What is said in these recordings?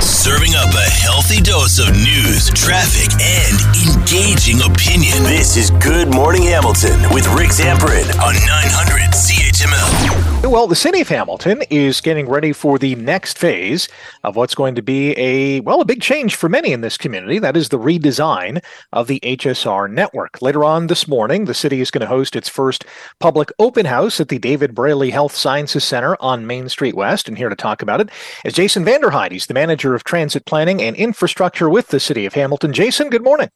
Serving up a healthy dose of news, traffic, and engaging opinion. This is Good Morning Hamilton with Rick Zamperin on 900 CHML. Well, the city of Hamilton is getting ready for the next phase of what's going to be a, well, a big change for many in this community. That is the redesign of the HSR network. Later on this morning, the city is going to host its first public open house at the David Braley Health Sciences Center on Main Street West. And here to talk about it is Jason Vanderhyde. He's the manager of transit planning and infrastructure with the city of Hamilton. Jason, good morning.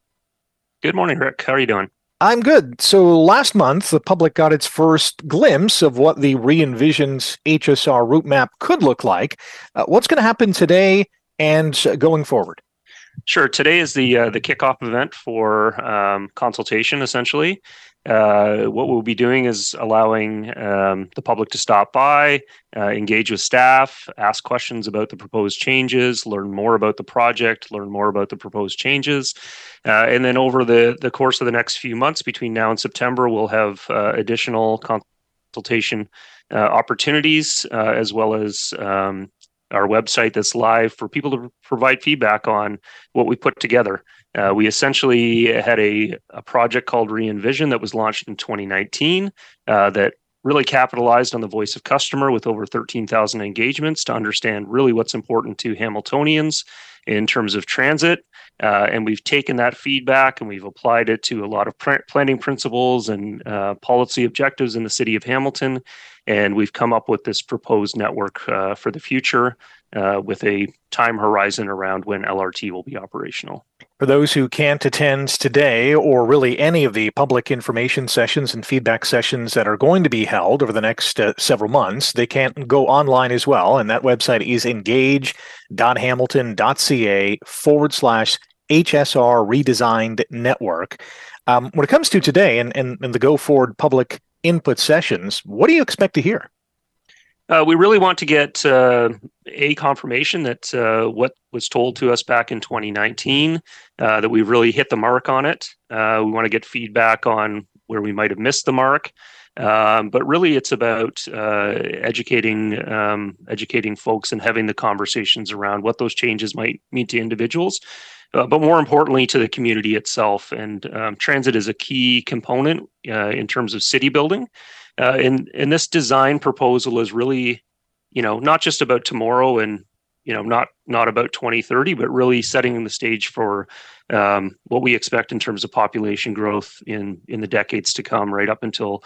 Good morning, Rick. How are you doing? I'm good. So last month, the public got its first glimpse of what the re envisioned HSR route map could look like. Uh, what's going to happen today and going forward? Sure. Today is the uh, the kickoff event for um, consultation, essentially. Uh, what we'll be doing is allowing um, the public to stop by, uh, engage with staff, ask questions about the proposed changes, learn more about the project, learn more about the proposed changes. Uh, and then over the, the course of the next few months, between now and September, we'll have uh, additional consultation uh, opportunities as well as um, our website that's live for people to provide feedback on what we put together. Uh, we essentially had a, a project called Re-Envision that was launched in 2019 uh, that really capitalized on the voice of customer with over 13,000 engagements to understand really what's important to Hamiltonians in terms of transit. Uh, and we've taken that feedback and we've applied it to a lot of pr- planning principles and uh, policy objectives in the city of Hamilton. And we've come up with this proposed network uh, for the future uh, with a time horizon around when LRT will be operational. For those who can't attend today, or really any of the public information sessions and feedback sessions that are going to be held over the next uh, several months, they can go online as well. And that website is engage.hamilton.ca forward slash HSR redesigned network. Um, when it comes to today and, and, and the go forward public input sessions, what do you expect to hear? Uh, we really want to get uh, a confirmation that uh, what was told to us back in 2019 uh, that we've really hit the mark on it. Uh, we want to get feedback on where we might have missed the mark, um, but really it's about uh, educating um, educating folks and having the conversations around what those changes might mean to individuals. but more importantly, to the community itself. And um, transit is a key component in terms of city building. Uh, and and this design proposal is really, you know, not just about tomorrow and you know not not about 2030, but really setting the stage for um, what we expect in terms of population growth in in the decades to come, right up until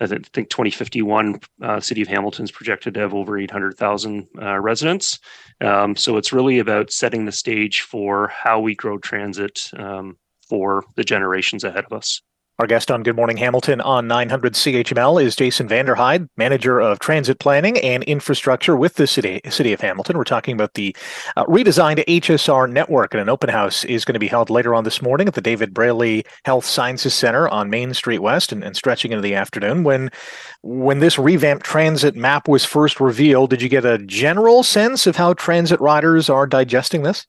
I think 2051, uh, City of Hamilton is projected to have over 800,000 uh, residents. Um, so it's really about setting the stage for how we grow transit um, for the generations ahead of us. Our guest on Good Morning Hamilton on 900 CHML is Jason Vanderhyde, Manager of Transit Planning and Infrastructure with the City, City of Hamilton. We're talking about the uh, redesigned HSR network, and an open house is going to be held later on this morning at the David Braley Health Sciences Center on Main Street West and, and stretching into the afternoon. When, when this revamped transit map was first revealed, did you get a general sense of how transit riders are digesting this?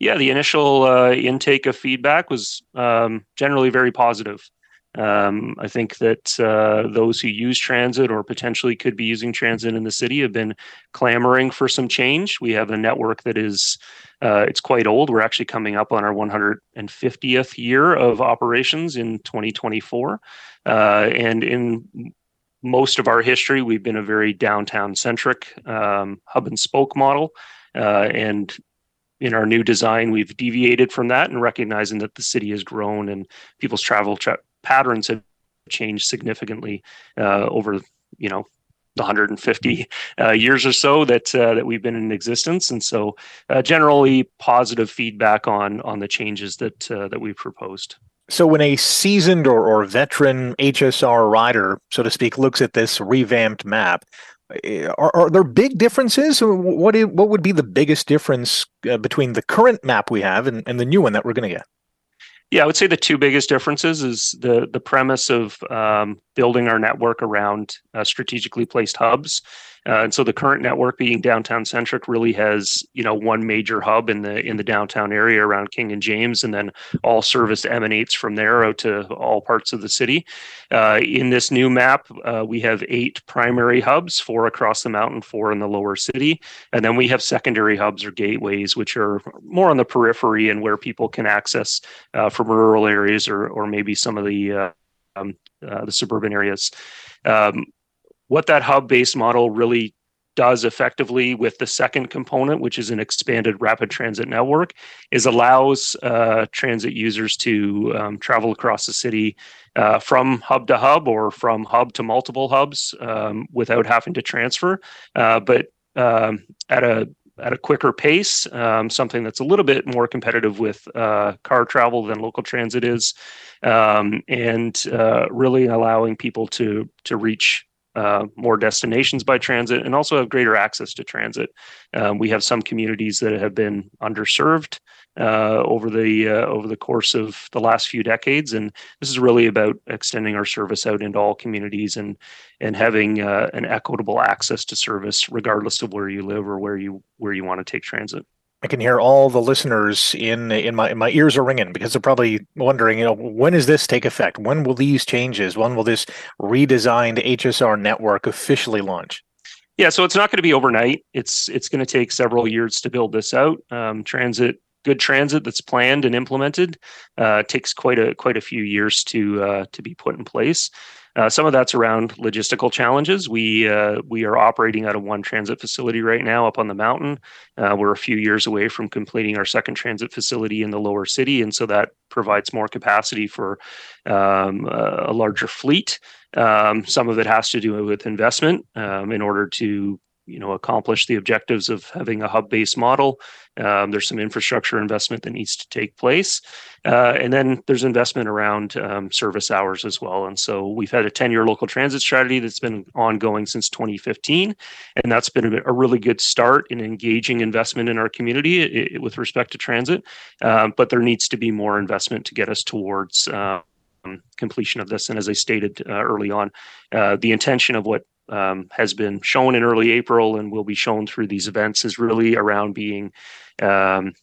Yeah, the initial uh, intake of feedback was um, generally very positive. Um, I think that uh, those who use transit or potentially could be using transit in the city have been clamoring for some change. We have a network that is uh, it's quite old. We're actually coming up on our 150th year of operations in 2024, uh, and in most of our history, we've been a very downtown centric um, hub and spoke model. Uh, and in our new design, we've deviated from that and recognizing that the city has grown and people's travel tra- patterns have changed significantly uh, over, you know, the 150 uh, years or so that uh, that we've been in existence, and so uh, generally positive feedback on on the changes that uh, that we've proposed. So, when a seasoned or, or veteran HSR rider, so to speak, looks at this revamped map, are, are there big differences? What is, what would be the biggest difference uh, between the current map we have and, and the new one that we're going to get? Yeah, I would say the two biggest differences is the the premise of um, building our network around uh, strategically placed hubs, Uh, and so the current network being downtown centric really has you know one major hub in the in the downtown area around King and James, and then all service emanates from there out to all parts of the city. Uh, in this new map, uh, we have eight primary hubs, four across the mountain, four in the lower city, and then we have secondary hubs or gateways, which are more on the periphery and where people can access uh, from rural areas or or maybe some of the uh, um, uh, the suburban areas. Um, what that hub based model really does effectively with the second component, which is an expanded rapid transit network, is allows uh, transit users to um, travel across the city uh, from hub to hub or from hub to multiple hubs um, without having to transfer, uh, but um, at a at a quicker pace, um, something that's a little bit more competitive with uh, car travel than local transit is, um, and uh, really allowing people to to reach uh, more destinations by transit and also have greater access to transit. Um, we have some communities that have been underserved uh, over the uh, over the course of the last few decades, and this is really about extending our service out into all communities and and having uh, an equitable access to service regardless of where you live or where you where you want to take transit. I can hear all the listeners in in my in my ears are ringing because they're probably wondering, you know, when does this take effect? When will these changes? When will this redesigned HSR network officially launch? Yeah, so it's not going to be overnight. It's it's going to take several years to build this out. Um, transit, good transit that's planned and implemented, uh, takes quite a quite a few years to uh, to be put in place. Uh, some of that's around logistical challenges. We uh, we are operating out of one transit facility right now up on the mountain. Uh, we're a few years away from completing our second transit facility in the lower city, and so that provides more capacity for um, a larger fleet. Um, some of it has to do with investment um, in order to you know accomplish the objectives of having a hub-based model. Um, there's some infrastructure investment that needs to take place, uh, and then there's investment around um, service hours as well. And so we've had a 10-year local transit strategy that's been ongoing since 2015, and that's been a, really good start in engaging investment in our community it, with respect to transit. Um, but there needs to be more investment to get us towards. Um, completion of this. And as I stated uh, early on, uh, the intention of what um, has been shown in early April and will be shown through these events is really around being um,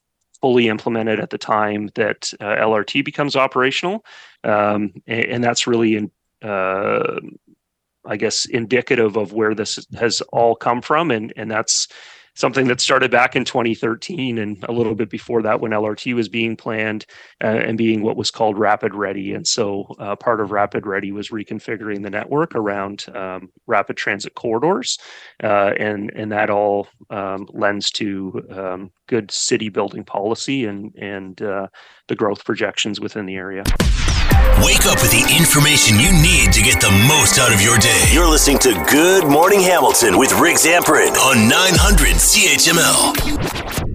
fully implemented at the time that uh, LRT becomes operational. Um, and, and, that's really in, uh, I guess, indicative of where this has all come from. And, and that's something that started back in 2013 and a little bit before that when LRT was being planned uh, and being what was called Rapid Ready. And so uh, part of Rapid Ready was reconfiguring the network around um, rapid transit corridors. Uh, and, and that all um, lends to um, good city building policy and, and uh, the growth projections within the area. Wake up with the information you need to get the most out of your day. You're listening to Good Morning Hamilton with Rick Zamperin on 900 CHML.